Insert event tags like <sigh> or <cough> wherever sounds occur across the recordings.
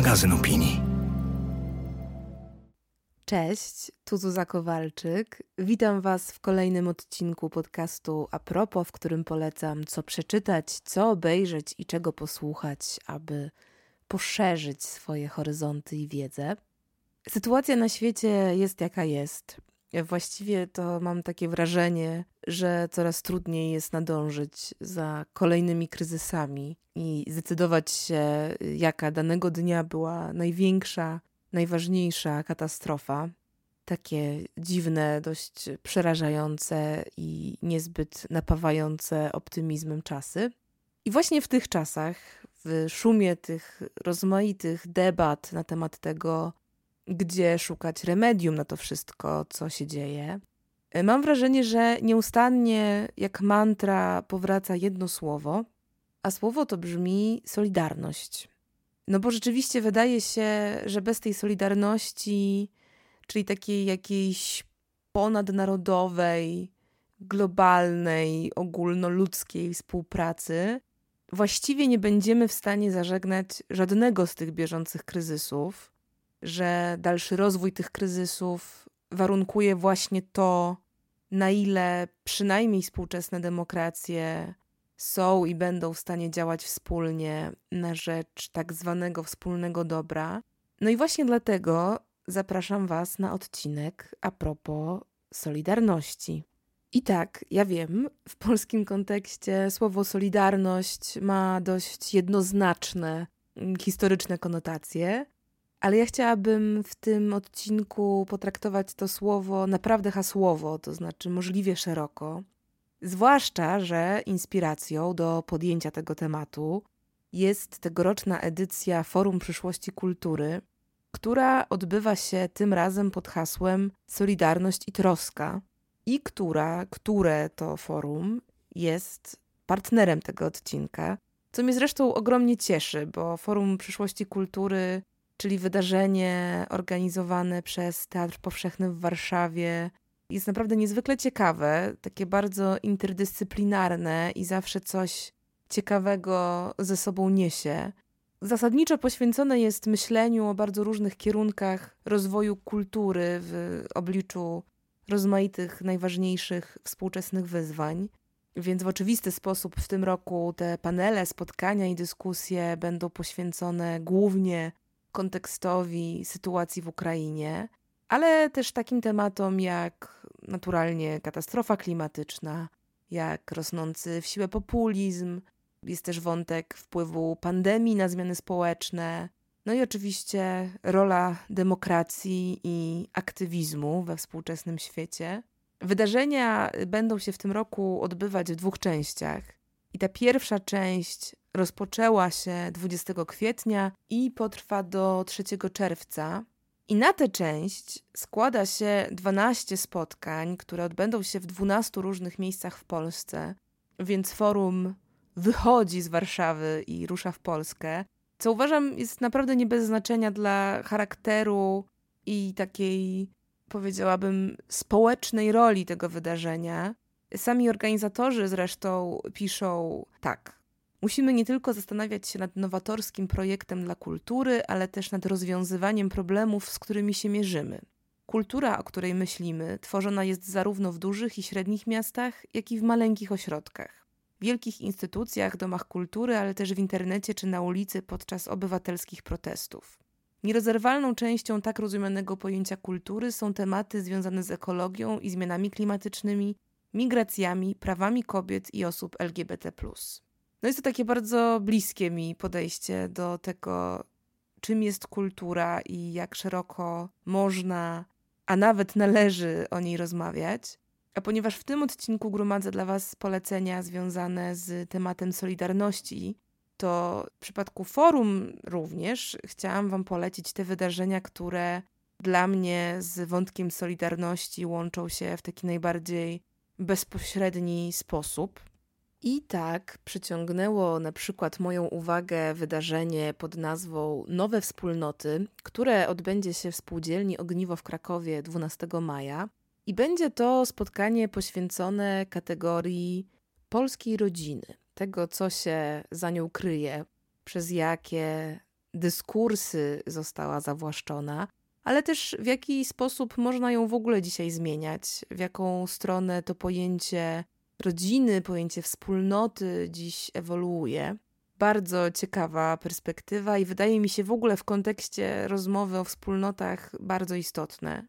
magazyn opinii. Cześć, tu Zuza Kowalczyk. Witam Was w kolejnym odcinku podcastu A propos, w którym polecam co przeczytać, co obejrzeć i czego posłuchać, aby poszerzyć swoje horyzonty i wiedzę. Sytuacja na świecie jest jaka jest. Właściwie to mam takie wrażenie, że coraz trudniej jest nadążyć za kolejnymi kryzysami i zdecydować się, jaka danego dnia była największa, najważniejsza katastrofa. Takie dziwne, dość przerażające i niezbyt napawające optymizmem czasy. I właśnie w tych czasach, w szumie tych rozmaitych debat na temat tego, gdzie szukać remedium na to wszystko, co się dzieje. E, mam wrażenie, że nieustannie jak mantra powraca jedno słowo, a słowo to brzmi solidarność. No bo rzeczywiście wydaje się, że bez tej solidarności, czyli takiej jakiejś ponadnarodowej, globalnej, ogólnoludzkiej współpracy, właściwie nie będziemy w stanie zażegnać żadnego z tych bieżących kryzysów, że dalszy rozwój tych kryzysów warunkuje właśnie to, na ile przynajmniej współczesne demokracje są i będą w stanie działać wspólnie na rzecz tak zwanego wspólnego dobra. No i właśnie dlatego zapraszam Was na odcinek a propos Solidarności. I tak, ja wiem, w polskim kontekście słowo Solidarność ma dość jednoznaczne mm, historyczne konotacje, ale ja chciałabym w tym odcinku potraktować to słowo naprawdę hasłowo, to znaczy możliwie szeroko. Zwłaszcza, że inspiracją do podjęcia tego tematu jest tegoroczna edycja Forum Przyszłości Kultury, która odbywa się tym razem pod hasłem Solidarność i Troska i która, które to forum jest partnerem tego odcinka, co mnie zresztą ogromnie cieszy, bo Forum Przyszłości Kultury czyli wydarzenie organizowane przez Teatr Powszechny w Warszawie. Jest naprawdę niezwykle ciekawe, takie bardzo interdyscyplinarne i zawsze coś ciekawego ze sobą niesie. Zasadniczo poświęcone jest myśleniu o bardzo różnych kierunkach rozwoju kultury w obliczu rozmaitych, najważniejszych współczesnych wyzwań. Więc w oczywisty sposób w tym roku te panele, spotkania i dyskusje będą poświęcone głównie kontekstowi sytuacji w Ukrainie, ale też takim tematom jak naturalnie katastrofa klimatyczna, jak rosnący w siłę populizm, jest też wątek wpływu pandemii na zmiany społeczne, no i oczywiście rola demokracji i aktywizmu we współczesnym świecie. Wydarzenia będą się w tym roku odbywać w dwóch częściach. I ta pierwsza część rozpoczęła się 20 kwietnia i potrwa do 3 czerwca. I na tę część składa się 12 spotkań, które odbędą się w 12 różnych miejscach w Polsce. Więc forum wychodzi z Warszawy i rusza w Polskę, co uważam jest naprawdę nie bez znaczenia dla charakteru i takiej, powiedziałabym, społecznej roli tego wydarzenia. Sami organizatorzy zresztą piszą tak. Musimy nie tylko zastanawiać się nad nowatorskim projektem dla kultury, ale też nad rozwiązywaniem problemów, z którymi się mierzymy. Kultura, o której myślimy, tworzona jest zarówno w dużych i średnich miastach, jak i w maleńkich ośrodkach. W wielkich instytucjach, domach kultury, ale też w internecie czy na ulicy podczas obywatelskich protestów. Nierozerwalną częścią tak rozumianego pojęcia kultury są tematy związane z ekologią i zmianami klimatycznymi, migracjami, prawami kobiet i osób LGBT. No jest to takie bardzo bliskie mi podejście do tego, czym jest kultura i jak szeroko można, a nawet należy o niej rozmawiać. A ponieważ w tym odcinku gromadzę dla Was polecenia związane z tematem solidarności, to w przypadku forum również chciałam Wam polecić te wydarzenia, które dla mnie z wątkiem solidarności łączą się w taki najbardziej bezpośredni sposób. I tak przyciągnęło na przykład moją uwagę wydarzenie pod nazwą Nowe Wspólnoty, które odbędzie się w spółdzielni Ogniwo w Krakowie 12 maja. I będzie to spotkanie poświęcone kategorii polskiej rodziny, tego co się za nią kryje, przez jakie dyskursy została zawłaszczona, ale też w jaki sposób można ją w ogóle dzisiaj zmieniać, w jaką stronę to pojęcie rodziny, pojęcie wspólnoty dziś ewoluuje. Bardzo ciekawa perspektywa i wydaje mi się w ogóle w kontekście rozmowy o wspólnotach bardzo istotne.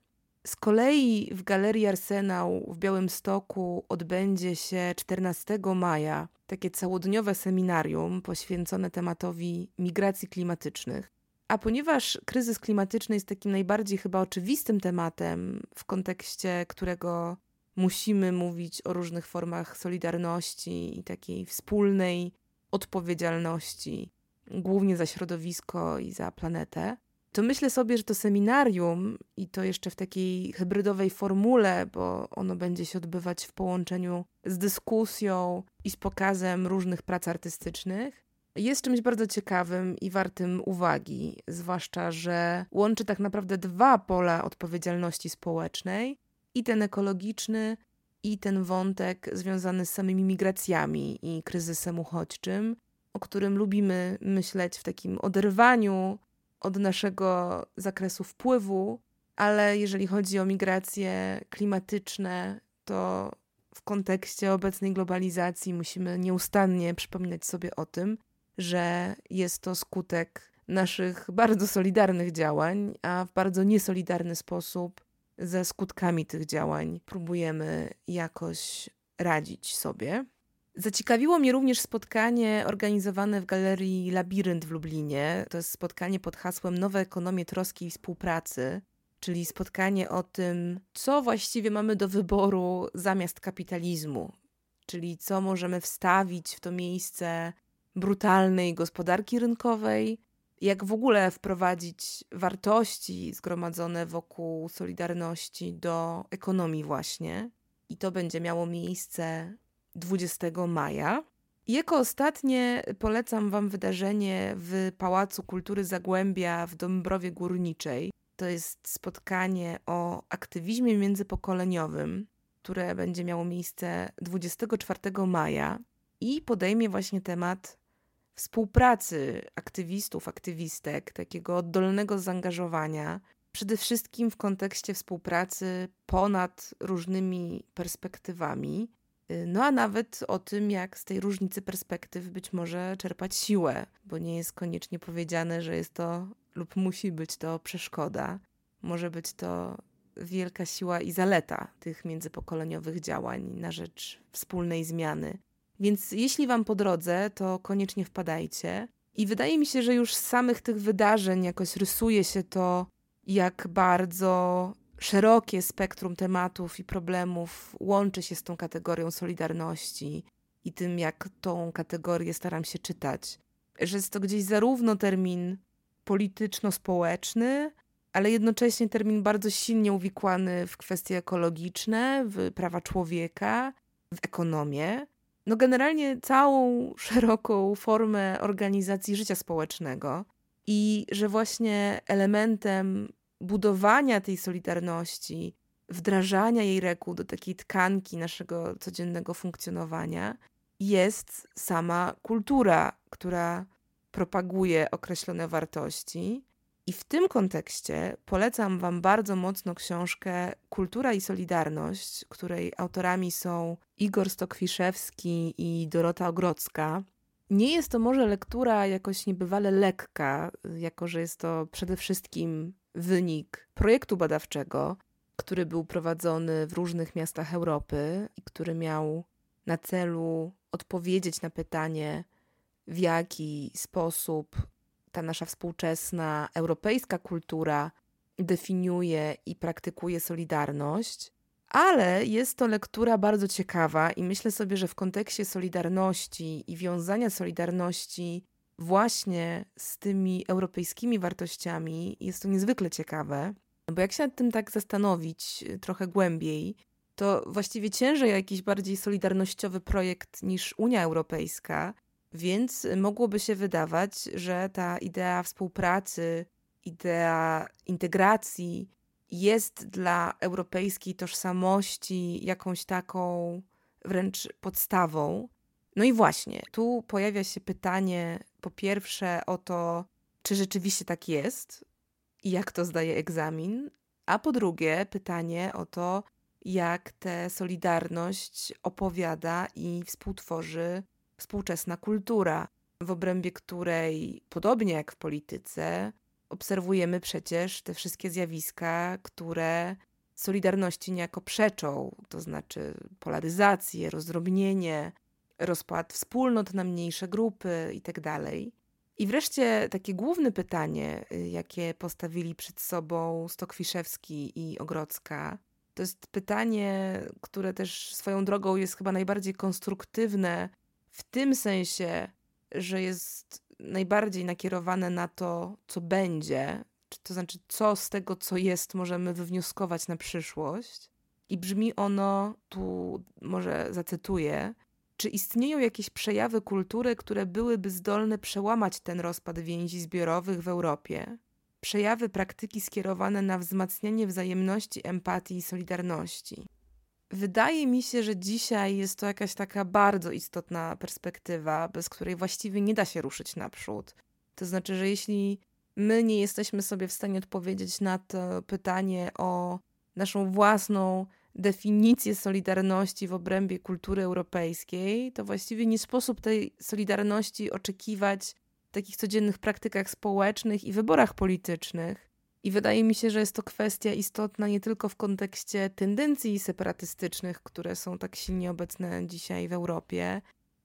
Z kolei w Galerii Arsenał w Białymstoku odbędzie się 14 maja takie całodniowe seminarium poświęcone tematowi migracji klimatycznych. A ponieważ kryzys klimatyczny jest takim najbardziej chyba oczywistym tematem, w kontekście którego musimy mówić o różnych formach solidarności i takiej wspólnej odpowiedzialności, głównie za środowisko i za planetę, to myślę sobie, że to seminarium i to jeszcze w takiej hybrydowej formule, bo ono będzie się odbywać w połączeniu z dyskusją i z pokazem różnych prac artystycznych, jest czymś bardzo ciekawym i wartym uwagi, zwłaszcza, że łączy tak naprawdę dwa pola odpowiedzialności społecznej i ten ekologiczny, i ten wątek związany z samymi migracjami i kryzysem uchodźczym, o którym lubimy myśleć w takim oderwaniu od naszego zakresu wpływu, ale jeżeli chodzi o migracje klimatyczne, to w kontekście obecnej globalizacji musimy nieustannie przypominać sobie o tym, że jest to skutek naszych bardzo solidarnych działań, a w bardzo niesolidarny sposób ze skutkami tych działań próbujemy jakoś radzić sobie. Zaciekawiło mnie również spotkanie organizowane w galerii Labirynt w Lublinie. To jest spotkanie pod hasłem Nowe ekonomie troski i współpracy, czyli spotkanie o tym, co właściwie mamy do wyboru zamiast kapitalizmu, czyli co możemy wstawić w to miejsce brutalnej gospodarki rynkowej, jak w ogóle wprowadzić wartości zgromadzone wokół Solidarności do ekonomii, właśnie. I to będzie miało miejsce 20 maja. Jako ostatnie polecam Wam wydarzenie w Pałacu Kultury Zagłębia w Dąbrowie Górniczej. To jest spotkanie o aktywizmie międzypokoleniowym, które będzie miało miejsce 24 maja i podejmie właśnie temat współpracy aktywistów, aktywistek, takiego oddolnego zaangażowania, przede wszystkim w kontekście współpracy ponad różnymi perspektywami, y, no a nawet o tym, jak z tej różnicy perspektyw być może czerpać siłę, bo nie jest koniecznie powiedziane, że jest to lub musi być to przeszkoda. Może być to wielka siła i zaleta tych międzypokoleniowych działań na rzecz wspólnej zmiany. Więc jeśli Wam po drodze, to koniecznie wpadajcie. I wydaje mi się, że już z samych tych wydarzeń jakoś rysuje się to, jak bardzo szerokie spektrum tematów i problemów łączy się z tą kategorią solidarności i tym, jak tą kategorię staram się czytać. Że jest to gdzieś zarówno termin polityczno-społeczny, ale jednocześnie termin bardzo silnie uwikłany w kwestie ekologiczne, w prawa człowieka, w ekonomię no generalnie całą <laughs> szeroką formę organizacji życia społecznego i że właśnie elementem budowania tej solidarności, wdrażania jej reguł do takiej tkanki naszego codziennego funkcjonowania jest sama kultura, która propaguje określone wartości i w tym kontekście polecam Wam bardzo mocno książkę Kultura i Solidarność, której autorami są Igor Stokwiszewski i Dorota Ogrodzka. Nie jest to może lektura jakoś niebywale lekka, jako że jest to przede wszystkim wynik projektu badawczego, który był prowadzony w różnych miastach Europy i który miał na celu odpowiedzieć na pytanie, w jaki sposób ta nasza współczesna europejska kultura definiuje i praktykuje solidarność, ale jest to lektura bardzo ciekawa i myślę sobie, że w kontekście solidarności i wiązania solidarności właśnie z tymi europejskimi wartościami jest to niezwykle ciekawe, bo jak się nad tym tak zastanowić y, trochę głębiej, to właściwie ciężej jakiś bardziej solidarnościowy projekt niż Unia Europejska, więc mogłoby się wydawać, że ta idea współpracy, idea integracji jest dla europejskiej tożsamości jakąś taką wręcz podstawą. No i właśnie, tu pojawia się pytanie po pierwsze o to, czy rzeczywiście tak jest i jak to zdaje egzamin, a po drugie pytanie o to, jak tę solidarność opowiada i współtworzy współczesna kultura, w obrębie której, podobnie jak w polityce, obserwujemy przecież te wszystkie zjawiska, które Solidarności niejako przeczą, to znaczy polaryzację, rozdrobnienie, rozpad wspólnot na mniejsze grupy itd. Tak I wreszcie takie główne pytanie, y, jakie postawili przed sobą Stokwiszewski i Ogrodzka, to jest pytanie, które też swoją drogą jest chyba najbardziej konstruktywne w tym sensie, że jest najbardziej nakierowane na to, co będzie, to znaczy, co z tego, co jest, możemy wywnioskować na przyszłość. I brzmi ono, tu może zacytuję, czy istnieją jakieś przejawy kultury, które byłyby zdolne przełamać ten rozpad więzi zbiorowych w Europie? Przejawy praktyki skierowane na wzmacnianie wzajemności, empatii i solidarności. Wydaje mi się, że dzisiaj jest to jakaś taka bardzo istotna perspektywa, bez której właściwie nie da się ruszyć naprzód. To znaczy, że jeśli my nie jesteśmy sobie w stanie odpowiedzieć na to pytanie o naszą własną definicję solidarności w obrębie kultury europejskiej, to właściwie nie sposób tej solidarności oczekiwać w takich codziennych praktykach społecznych i wyborach politycznych. I wydaje mi się, że jest to kwestia istotna nie tylko w kontekście tendencji separatystycznych, które są tak silnie obecne dzisiaj w Europie,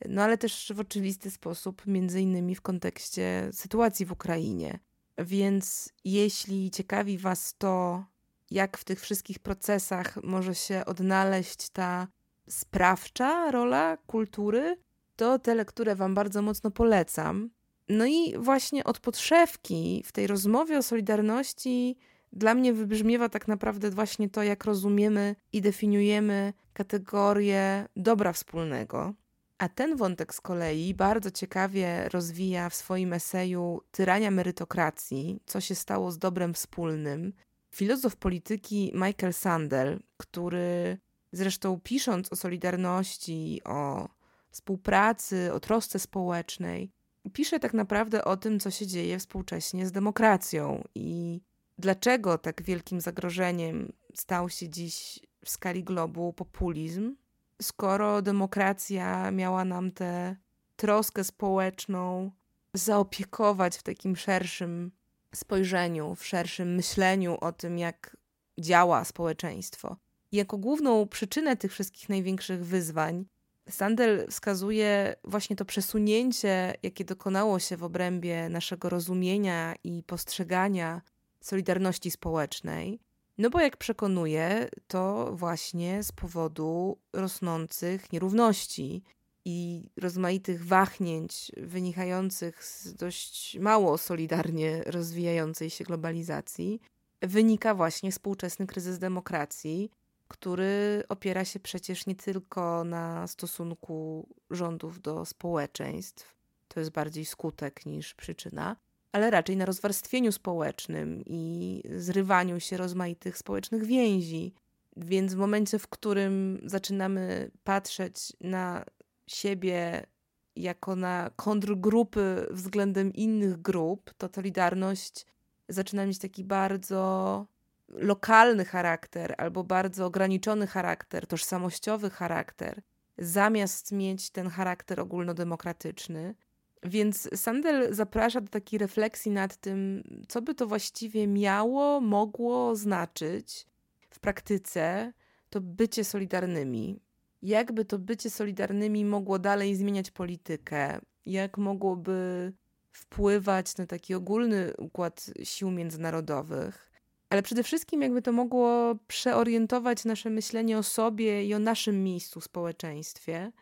no ale też w oczywisty sposób, między innymi w kontekście sytuacji w Ukrainie. Więc jeśli ciekawi Was to, jak w tych wszystkich procesach może się odnaleźć ta sprawcza rola kultury, to tę lekturę Wam bardzo mocno polecam. No i właśnie od podszewki w tej rozmowie o Solidarności dla mnie wybrzmiewa tak naprawdę właśnie to, jak rozumiemy i definiujemy kategorię dobra wspólnego. A ten wątek z kolei bardzo ciekawie rozwija w swoim eseju Tyrania merytokracji, co się stało z dobrem wspólnym. Filozof polityki Michael Sandel, który zresztą pisząc o solidarności, o współpracy, o trosce społecznej, pisze tak naprawdę o tym, co się dzieje współcześnie z demokracją i dlaczego tak wielkim zagrożeniem stał się dziś w skali globu populizm, skoro demokracja miała nam tę troskę społeczną zaopiekować w takim szerszym spojrzeniu, w szerszym myśleniu o tym, jak działa społeczeństwo. Jako główną przyczynę tych wszystkich największych wyzwań Sandel wskazuje właśnie to przesunięcie, jakie dokonało się w obrębie naszego rozumienia i postrzegania solidarności społecznej, no bo jak przekonuje, to właśnie z powodu rosnących nierówności i rozmaitych wahnięć wynikających z dość mało solidarnie rozwijającej się globalizacji, wynika właśnie współczesny kryzys demokracji, który opiera się przecież nie tylko na stosunku rządów do społeczeństw, to jest bardziej skutek niż przyczyna, ale raczej na rozwarstwieniu społecznym i zrywaniu się rozmaitych społecznych więzi. Więc w momencie, w którym zaczynamy patrzeć na siebie jako na kontrgrupy względem innych grup, to Solidarność zaczyna mieć taki bardzo lokalny charakter albo bardzo ograniczony charakter, tożsamościowy charakter, zamiast mieć ten charakter ogólnodemokratyczny. Więc Sandel zaprasza do takiej refleksji nad tym, co by to właściwie miało, mogło znaczyć w praktyce to bycie solidarnymi. Jakby to bycie solidarnymi mogło dalej zmieniać politykę, jak mogłoby wpływać na taki ogólny układ sił międzynarodowych, ale przede wszystkim jakby to mogło przeorientować nasze myślenie o sobie i o naszym miejscu w społeczeństwie.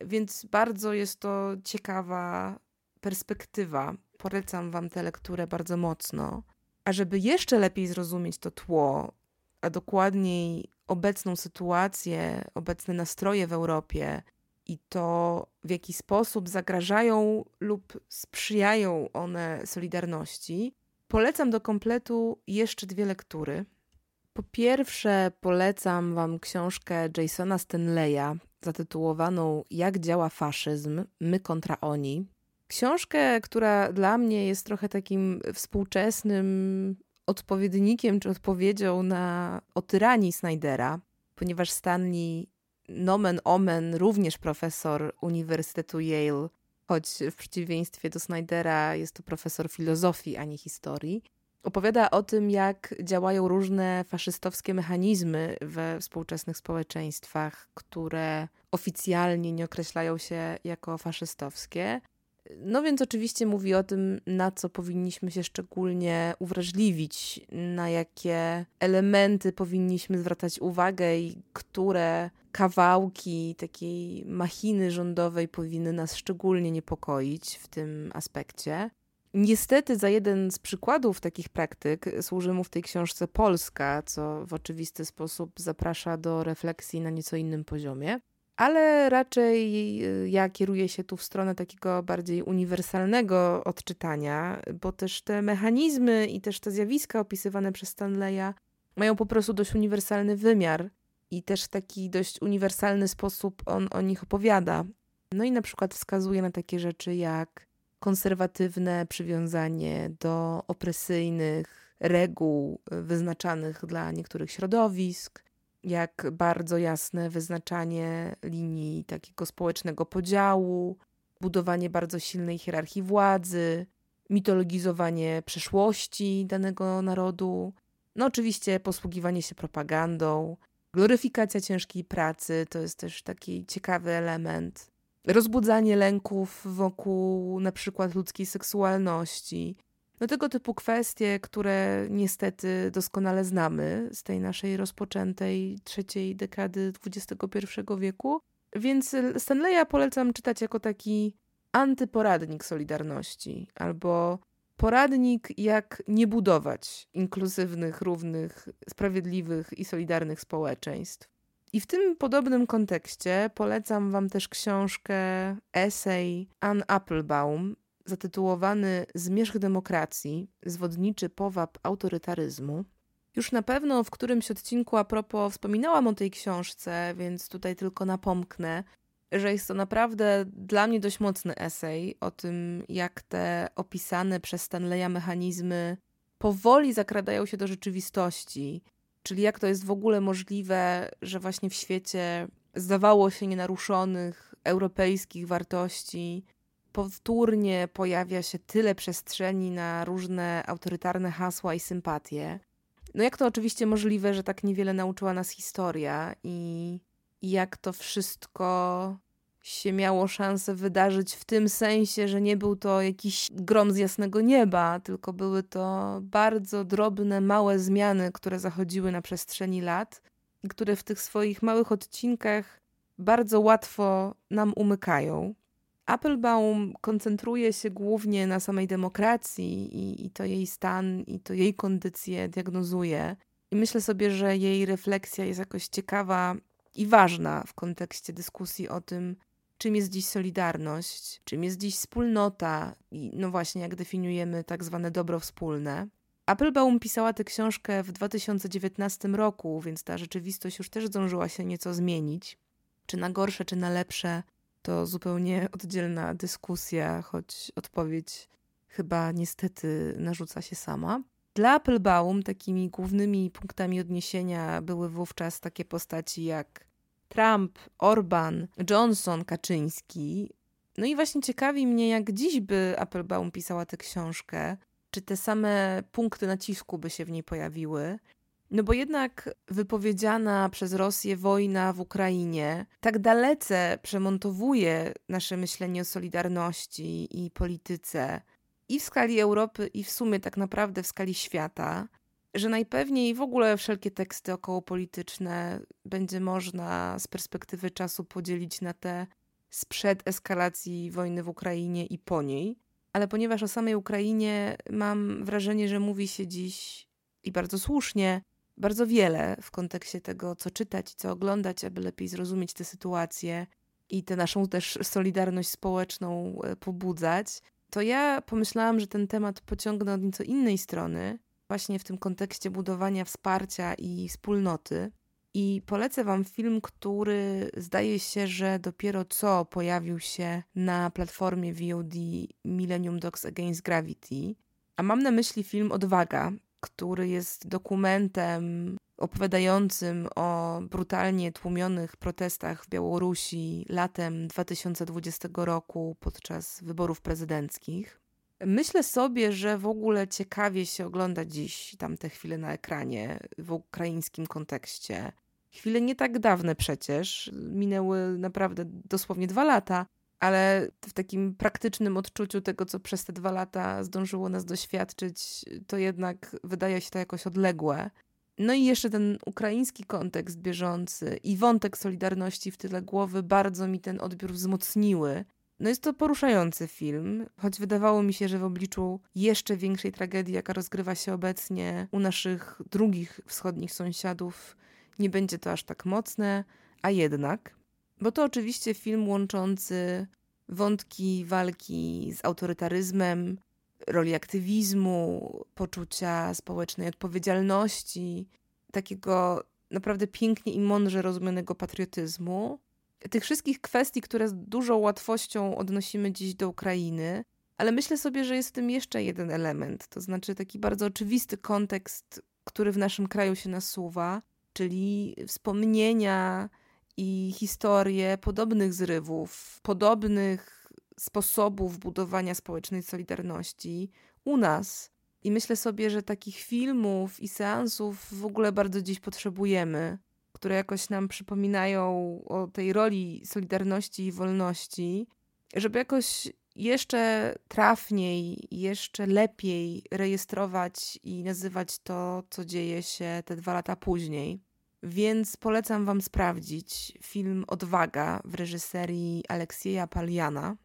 Więc bardzo jest to ciekawa perspektywa. Polecam Wam tę lekturę bardzo mocno. A żeby jeszcze lepiej zrozumieć to tło, a dokładniej obecną sytuację, obecne nastroje w Europie i to, w jaki sposób zagrażają lub sprzyjają one Solidarności, polecam do kompletu jeszcze dwie lektury. Po pierwsze, polecam Wam książkę Jasona Stanleya zatytułowaną Jak działa faszyzm? My kontra oni. Książkę, która dla mnie jest trochę takim współczesnym odpowiednikiem czy odpowiedzią na o tyranii Snydera, ponieważ Stanley nomen omen, również profesor Uniwersytetu Yale, choć w przeciwieństwie do Snydera jest to profesor filozofii, a nie historii, opowiada o tym, jak działają różne faszystowskie mechanizmy we współczesnych społeczeństwach, które oficjalnie nie określają się jako faszystowskie. No więc oczywiście mówi o tym, na co powinniśmy się szczególnie uwrażliwić, na jakie elementy powinniśmy zwracać uwagę i które kawałki takiej machiny rządowej powinny nas szczególnie niepokoić w tym aspekcie. Niestety, za jeden z przykładów takich praktyk służy mu w tej książce Polska, co w oczywisty sposób zaprasza do refleksji na nieco innym poziomie. Ale raczej y, ja kieruję się tu w stronę takiego bardziej uniwersalnego odczytania, bo też te mechanizmy i też te zjawiska opisywane przez Stanleya mają po prostu dość uniwersalny wymiar i też w taki dość uniwersalny sposób on o nich opowiada. No i na przykład wskazuje na takie rzeczy jak konserwatywne przywiązanie do opresyjnych reguł wyznaczanych dla niektórych środowisk, jak bardzo jasne wyznaczanie linii takiego społecznego podziału, budowanie bardzo silnej hierarchii władzy, mitologizowanie przeszłości danego narodu, no oczywiście posługiwanie się propagandą, gloryfikacja ciężkiej pracy to jest też taki ciekawy element rozbudzanie lęków wokół na przykład ludzkiej seksualności. No tego typu kwestie, które niestety doskonale znamy z tej naszej rozpoczętej trzeciej dekady XXI wieku. Więc Stanleya polecam czytać jako taki antyporadnik Solidarności albo poradnik, jak nie budować inkluzywnych, równych, sprawiedliwych i solidarnych społeczeństw. I w tym podobnym kontekście polecam Wam też książkę, esej Ann Applebaum, zatytułowany Zmierzch demokracji zwodniczy powab autorytaryzmu. Już na pewno w którymś odcinku a propos wspominałam o tej książce, więc tutaj tylko napomknę, że jest to naprawdę dla mnie dość mocny esej o tym, jak te opisane przez Stanleya mechanizmy powoli zakradają się do rzeczywistości Czyli jak to jest w ogóle możliwe, że właśnie w świecie zdawało się nienaruszonych europejskich wartości powtórnie pojawia się tyle przestrzeni na różne autorytarne hasła i sympatie. No jak to oczywiście możliwe, że tak niewiele nauczyła nas historia i, jak to wszystko się miało szansę wydarzyć w tym sensie, że nie był to jakiś grom z jasnego nieba, tylko były to bardzo drobne, małe zmiany, które zachodziły na przestrzeni lat i które w tych swoich małych odcinkach bardzo łatwo nam umykają. Applebaum koncentruje się głównie na samej demokracji i, i to jej stan, i to jej kondycję diagnozuje. I myślę sobie, że jej refleksja jest jakoś ciekawa i ważna w kontekście dyskusji o tym, czym jest dziś solidarność, czym jest dziś wspólnota i no właśnie jak definiujemy tak zwane dobro wspólne. Applebaum pisała tę książkę w 2019 roku, więc ta rzeczywistość już też zdążyła się nieco zmienić. Czy na gorsze, czy na lepsze, to zupełnie <laughs> oddzielna dyskusja, choć odpowiedź chyba niestety narzuca się sama. Dla Applebaum takimi głównymi punktami odniesienia były wówczas takie postaci jak Trump, Orban, Johnson, Kaczyński. No i właśnie ciekawi mnie, jak dziś by Applebaum pisała tę książkę, czy te same punkty nacisku by się w niej pojawiły. No bo jednak wypowiedziana przez Rosję wojna w Ukrainie tak dalece przemontowuje nasze myślenie o solidarności i polityce i w skali Europy, i w sumie tak naprawdę w skali świata, że najpewniej w ogóle wszelkie teksty okołopolityczne będzie można z perspektywy czasu podzielić na te sprzed eskalacji wojny w Ukrainie i po niej. Ale ponieważ o samej Ukrainie mam wrażenie, że mówi się dziś i bardzo słusznie, bardzo wiele w kontekście tego, co czytać i co oglądać, aby lepiej zrozumieć tę sytuację i tę naszą też solidarność społeczną e, pobudzać, to ja pomyślałam, że ten temat pociągnę od nieco innej strony właśnie w tym kontekście budowania wsparcia i wspólnoty. I polecę Wam film, który zdaje się, że dopiero co pojawił się na platformie VOD Millennium Dogs Against Gravity. A mam na myśli film Odwaga, który jest dokumentem opowiadającym o brutalnie tłumionych protestach w Białorusi latem 2020 roku podczas wyborów prezydenckich. Myślę sobie, że w ogóle ciekawie się ogląda dziś tamte chwile na ekranie w ukraińskim kontekście. Chwile nie tak dawne przecież, minęły naprawdę dosłownie dwa lata, ale w takim praktycznym odczuciu tego, co przez te dwa lata zdążyło nas doświadczyć, to jednak wydaje się to jakoś odległe. No i jeszcze ten ukraiński kontekst bieżący i wątek Solidarności w tyle głowy bardzo mi ten odbiór wzmocniły. No jest to poruszający film, choć wydawało mi się, że w obliczu jeszcze większej tragedii, jaka rozgrywa się obecnie u naszych drugich wschodnich sąsiadów, nie będzie to aż tak mocne, a jednak, bo to oczywiście film łączący wątki walki z autorytaryzmem, roli aktywizmu, poczucia społecznej odpowiedzialności, takiego naprawdę pięknie i mądrze rozumianego patriotyzmu. Tych wszystkich kwestii, które z dużą łatwością odnosimy dziś do Ukrainy, ale myślę sobie, że jest w tym jeszcze jeden element, to znaczy taki bardzo oczywisty kontekst, który w naszym kraju się nasuwa, czyli wspomnienia i historie podobnych zrywów, podobnych sposobów budowania społecznej solidarności u nas. I myślę sobie, że takich filmów i seansów w ogóle bardzo dziś potrzebujemy, które jakoś nam przypominają o tej roli solidarności i wolności, żeby jakoś jeszcze trafniej, jeszcze lepiej rejestrować i nazywać to, co dzieje się te dwa lata później. Więc polecam Wam sprawdzić film Odwaga w reżyserii Aleksieja Paliana.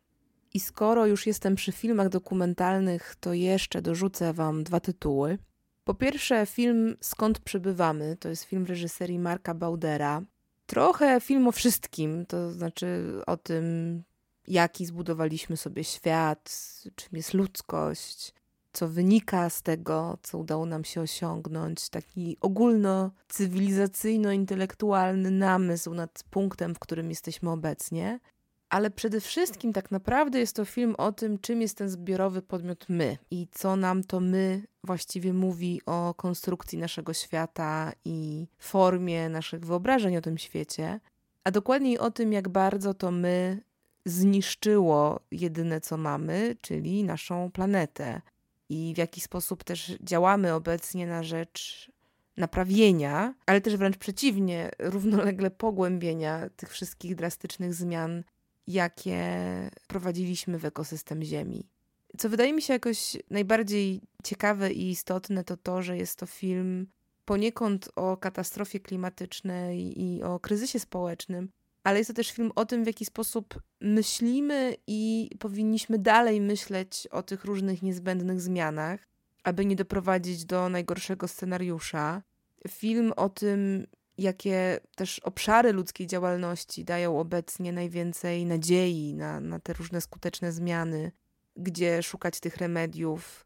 I skoro już jestem przy filmach dokumentalnych, to jeszcze dorzucę Wam dwa tytuły. Po pierwsze, film Skąd przybywamy to jest film w reżyserii Marka Baudera. Trochę film o wszystkim, to znaczy o tym, jaki zbudowaliśmy sobie świat, czym jest ludzkość, co wynika z tego, co udało nam się osiągnąć, taki ogólno-cywilizacyjno-intelektualny namysł nad punktem, w którym jesteśmy obecnie. Ale przede wszystkim, tak naprawdę, jest to film o tym, czym jest ten zbiorowy podmiot my i co nam to my właściwie mówi o konstrukcji naszego świata i formie naszych wyobrażeń o tym świecie, a dokładniej o tym, jak bardzo to my zniszczyło jedyne, co mamy, czyli naszą planetę, i w jaki sposób też działamy obecnie na rzecz naprawienia, ale też wręcz przeciwnie, <laughs> równolegle pogłębienia tych wszystkich drastycznych zmian, jakie prowadziliśmy w ekosystem Ziemi. Co wydaje mi się jakoś najbardziej ciekawe i istotne, to to, że jest to film poniekąd o katastrofie klimatycznej i o kryzysie społecznym, ale jest to też film o tym, w jaki sposób myślimy i powinniśmy dalej myśleć o tych różnych niezbędnych zmianach, aby nie doprowadzić do najgorszego scenariusza. Film o tym, jakie też obszary ludzkiej działalności dają obecnie najwięcej nadziei na, na te różne skuteczne zmiany, gdzie szukać tych remediów,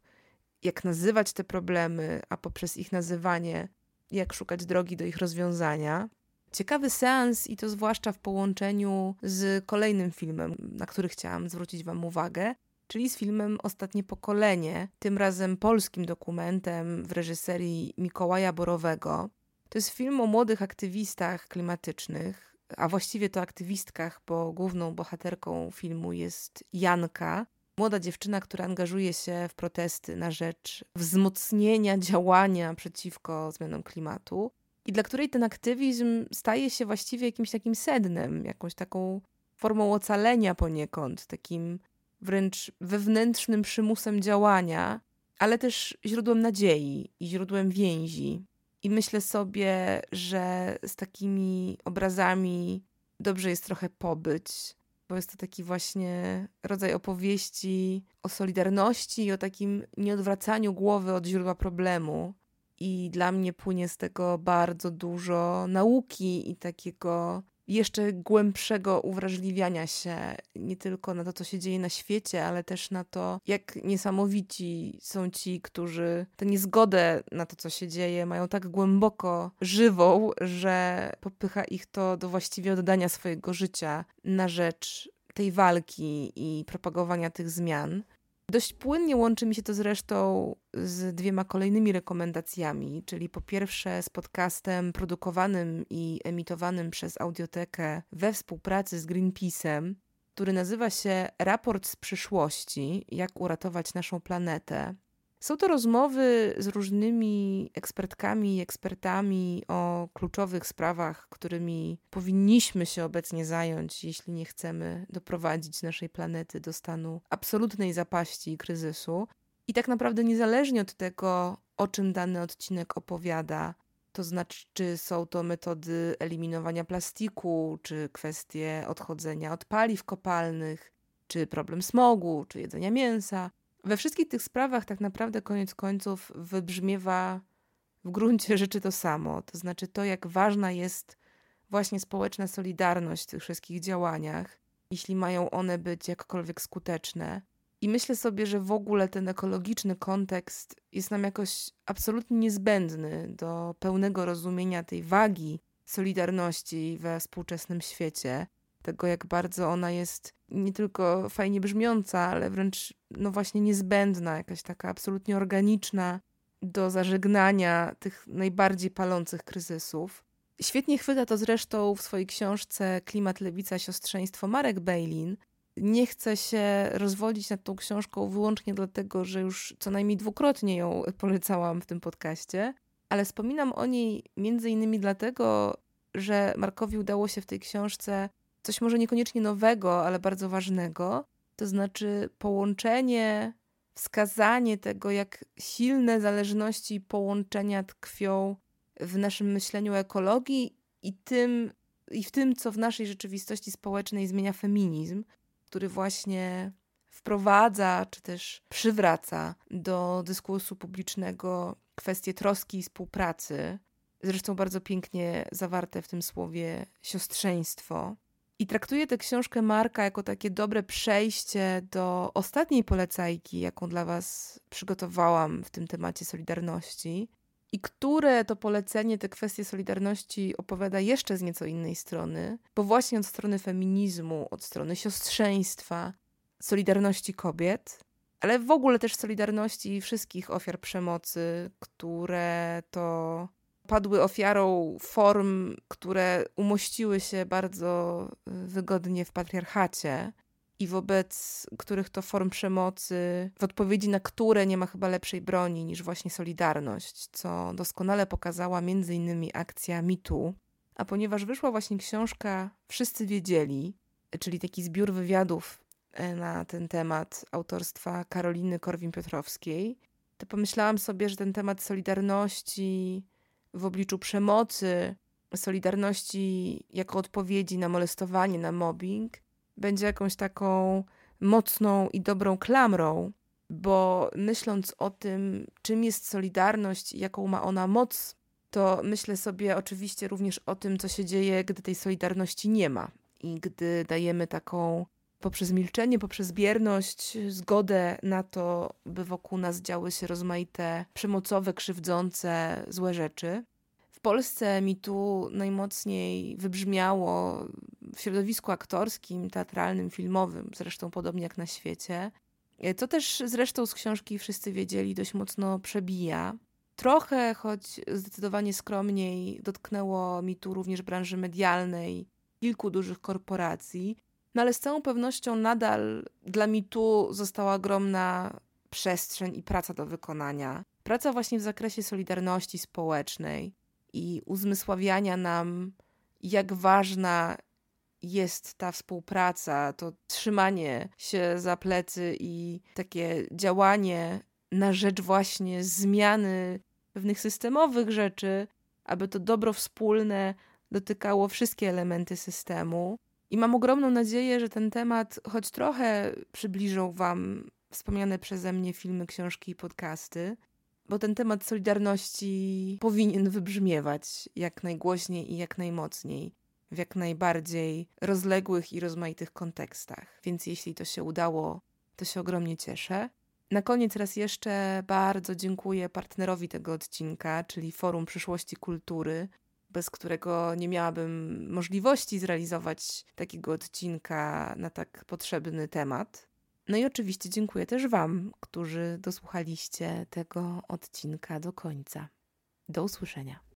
jak nazywać te problemy, a poprzez ich nazywanie, jak szukać drogi do ich rozwiązania. Ciekawy seans i to zwłaszcza w połączeniu z kolejnym filmem, na który chciałam zwrócić Wam uwagę, czyli z filmem Ostatnie Pokolenie, tym razem polskim dokumentem w reżyserii Mikołaja Borowego. To jest film o młodych aktywistach klimatycznych, a właściwie to aktywistkach, bo główną bohaterką filmu jest Janka, młoda dziewczyna, która angażuje się w protesty na rzecz wzmocnienia działania przeciwko zmianom klimatu i dla której ten aktywizm staje się właściwie jakimś takim sednem, jakąś taką formą ocalenia poniekąd, takim wręcz wewnętrznym przymusem działania, ale też źródłem nadziei i źródłem więzi. I myślę sobie, że z takimi obrazami dobrze jest trochę pobyć, bo jest to taki właśnie rodzaj opowieści o solidarności i o takim nieodwracaniu głowy od źródła problemu, i dla mnie płynie z tego bardzo dużo nauki i takiego jeszcze głębszego uwrażliwiania się nie tylko na to, co się dzieje na świecie, ale też na to, jak niesamowici są ci, którzy tę niezgodę na to, co się dzieje, mają tak głęboko żywą, że popycha ich to do właściwie oddania swojego życia na rzecz tej walki i propagowania tych zmian. Dość płynnie łączy mi się to zresztą z dwiema kolejnymi rekomendacjami, czyli po pierwsze z podcastem produkowanym i emitowanym przez Audiotekę we współpracy z Greenpeace'em, który nazywa się Raport z przyszłości: Jak uratować naszą planetę. Są to rozmowy z różnymi ekspertkami i ekspertami o kluczowych sprawach, którymi powinniśmy się obecnie zająć, jeśli nie chcemy doprowadzić naszej planety do stanu absolutnej zapaści i kryzysu. I tak naprawdę, niezależnie od tego, o czym dany odcinek opowiada, to znaczy, czy są to metody eliminowania plastiku, czy kwestie odchodzenia od paliw kopalnych, czy problem smogu, czy jedzenia mięsa we wszystkich tych sprawach tak naprawdę koniec końców wybrzmiewa w gruncie rzeczy to samo. To znaczy to, jak ważna jest właśnie społeczna solidarność w tych wszystkich działaniach, jeśli mają one być jakkolwiek skuteczne. I myślę sobie, że w ogóle ten ekologiczny kontekst jest nam jakoś absolutnie niezbędny do pełnego rozumienia tej wagi solidarności we współczesnym świecie tego, jak bardzo ona jest nie tylko fajnie brzmiąca, ale wręcz no właśnie niezbędna, jakaś taka absolutnie organiczna do zażegnania tych najbardziej palących kryzysów. Świetnie chwyta to zresztą w swojej książce Klimat, Lewica, Siostrzeństwo Marek Bejlin. Nie chcę się rozwodzić nad tą książką wyłącznie dlatego, że już co najmniej dwukrotnie ją polecałam w tym podcaście, ale wspominam o niej między innymi dlatego, że Markowi udało się w tej książce coś może niekoniecznie nowego, ale bardzo ważnego, to znaczy połączenie, wskazanie tego, jak silne zależności i połączenia tkwią w naszym myśleniu o ekologii i tym, i w tym, co w naszej rzeczywistości społecznej zmienia feminizm, który właśnie wprowadza czy też przywraca do dyskursu publicznego kwestie troski i współpracy. Zresztą bardzo pięknie zawarte w tym słowie siostrzeństwo. I traktuję tę książkę Marka jako takie dobre przejście do ostatniej polecajki, jaką dla Was przygotowałam w tym temacie Solidarności. I które to polecenie, te kwestie Solidarności opowiada jeszcze z nieco innej strony, bo właśnie od strony feminizmu, od strony siostrzeństwa, Solidarności kobiet, ale w ogóle też Solidarności wszystkich ofiar przemocy, które to padły ofiarą form, które umościły się bardzo y, wygodnie w patriarchacie i wobec których to form przemocy, w odpowiedzi na które nie ma chyba lepszej broni niż właśnie solidarność, co doskonale pokazała między innymi akcja mitu. A ponieważ wyszła właśnie książka Wszyscy wiedzieli, czyli taki zbiór wywiadów e, na ten temat autorstwa Karoliny Korwin-Piotrowskiej, to pomyślałam sobie, że ten temat solidarności w obliczu przemocy, solidarności jako odpowiedzi na molestowanie, na mobbing, będzie jakąś taką mocną i dobrą klamrą, bo myśląc o tym, czym jest solidarność i jaką ma ona moc, to myślę sobie oczywiście również o tym, co się dzieje, gdy tej solidarności nie ma i gdy dajemy taką poprzez milczenie, poprzez bierność, zgodę na to, by wokół nas działy się rozmaite przemocowe, krzywdzące, złe rzeczy. W Polsce mi tu najmocniej wybrzmiało w środowisku aktorskim, teatralnym, filmowym, zresztą podobnie jak na świecie. To też zresztą z książki wszyscy wiedzieli, dość mocno przebija. Trochę, choć zdecydowanie skromniej, dotknęło mi tu również branży medialnej, kilku dużych korporacji. No ale z całą pewnością nadal dla mi tu została ogromna przestrzeń i praca do wykonania. Praca właśnie w zakresie solidarności społecznej i uzmysławiania nam, jak ważna jest ta współpraca, to trzymanie się za plecy i takie działanie na rzecz właśnie zmiany pewnych systemowych rzeczy, aby to dobro wspólne dotykało wszystkie elementy systemu. I mam ogromną nadzieję, że ten temat choć trochę przybliżą Wam wspomniane przeze mnie filmy, książki i podcasty, bo ten temat solidarności powinien wybrzmiewać jak najgłośniej i jak najmocniej w jak najbardziej rozległych i rozmaitych kontekstach. Więc jeśli to się udało, to się ogromnie cieszę. Na koniec raz jeszcze bardzo dziękuję partnerowi tego odcinka, czyli Forum Przyszłości Kultury, bez którego nie miałabym możliwości zrealizować takiego odcinka na tak potrzebny temat. No i oczywiście dziękuję też Wam, którzy dosłuchaliście tego odcinka do końca. Do usłyszenia.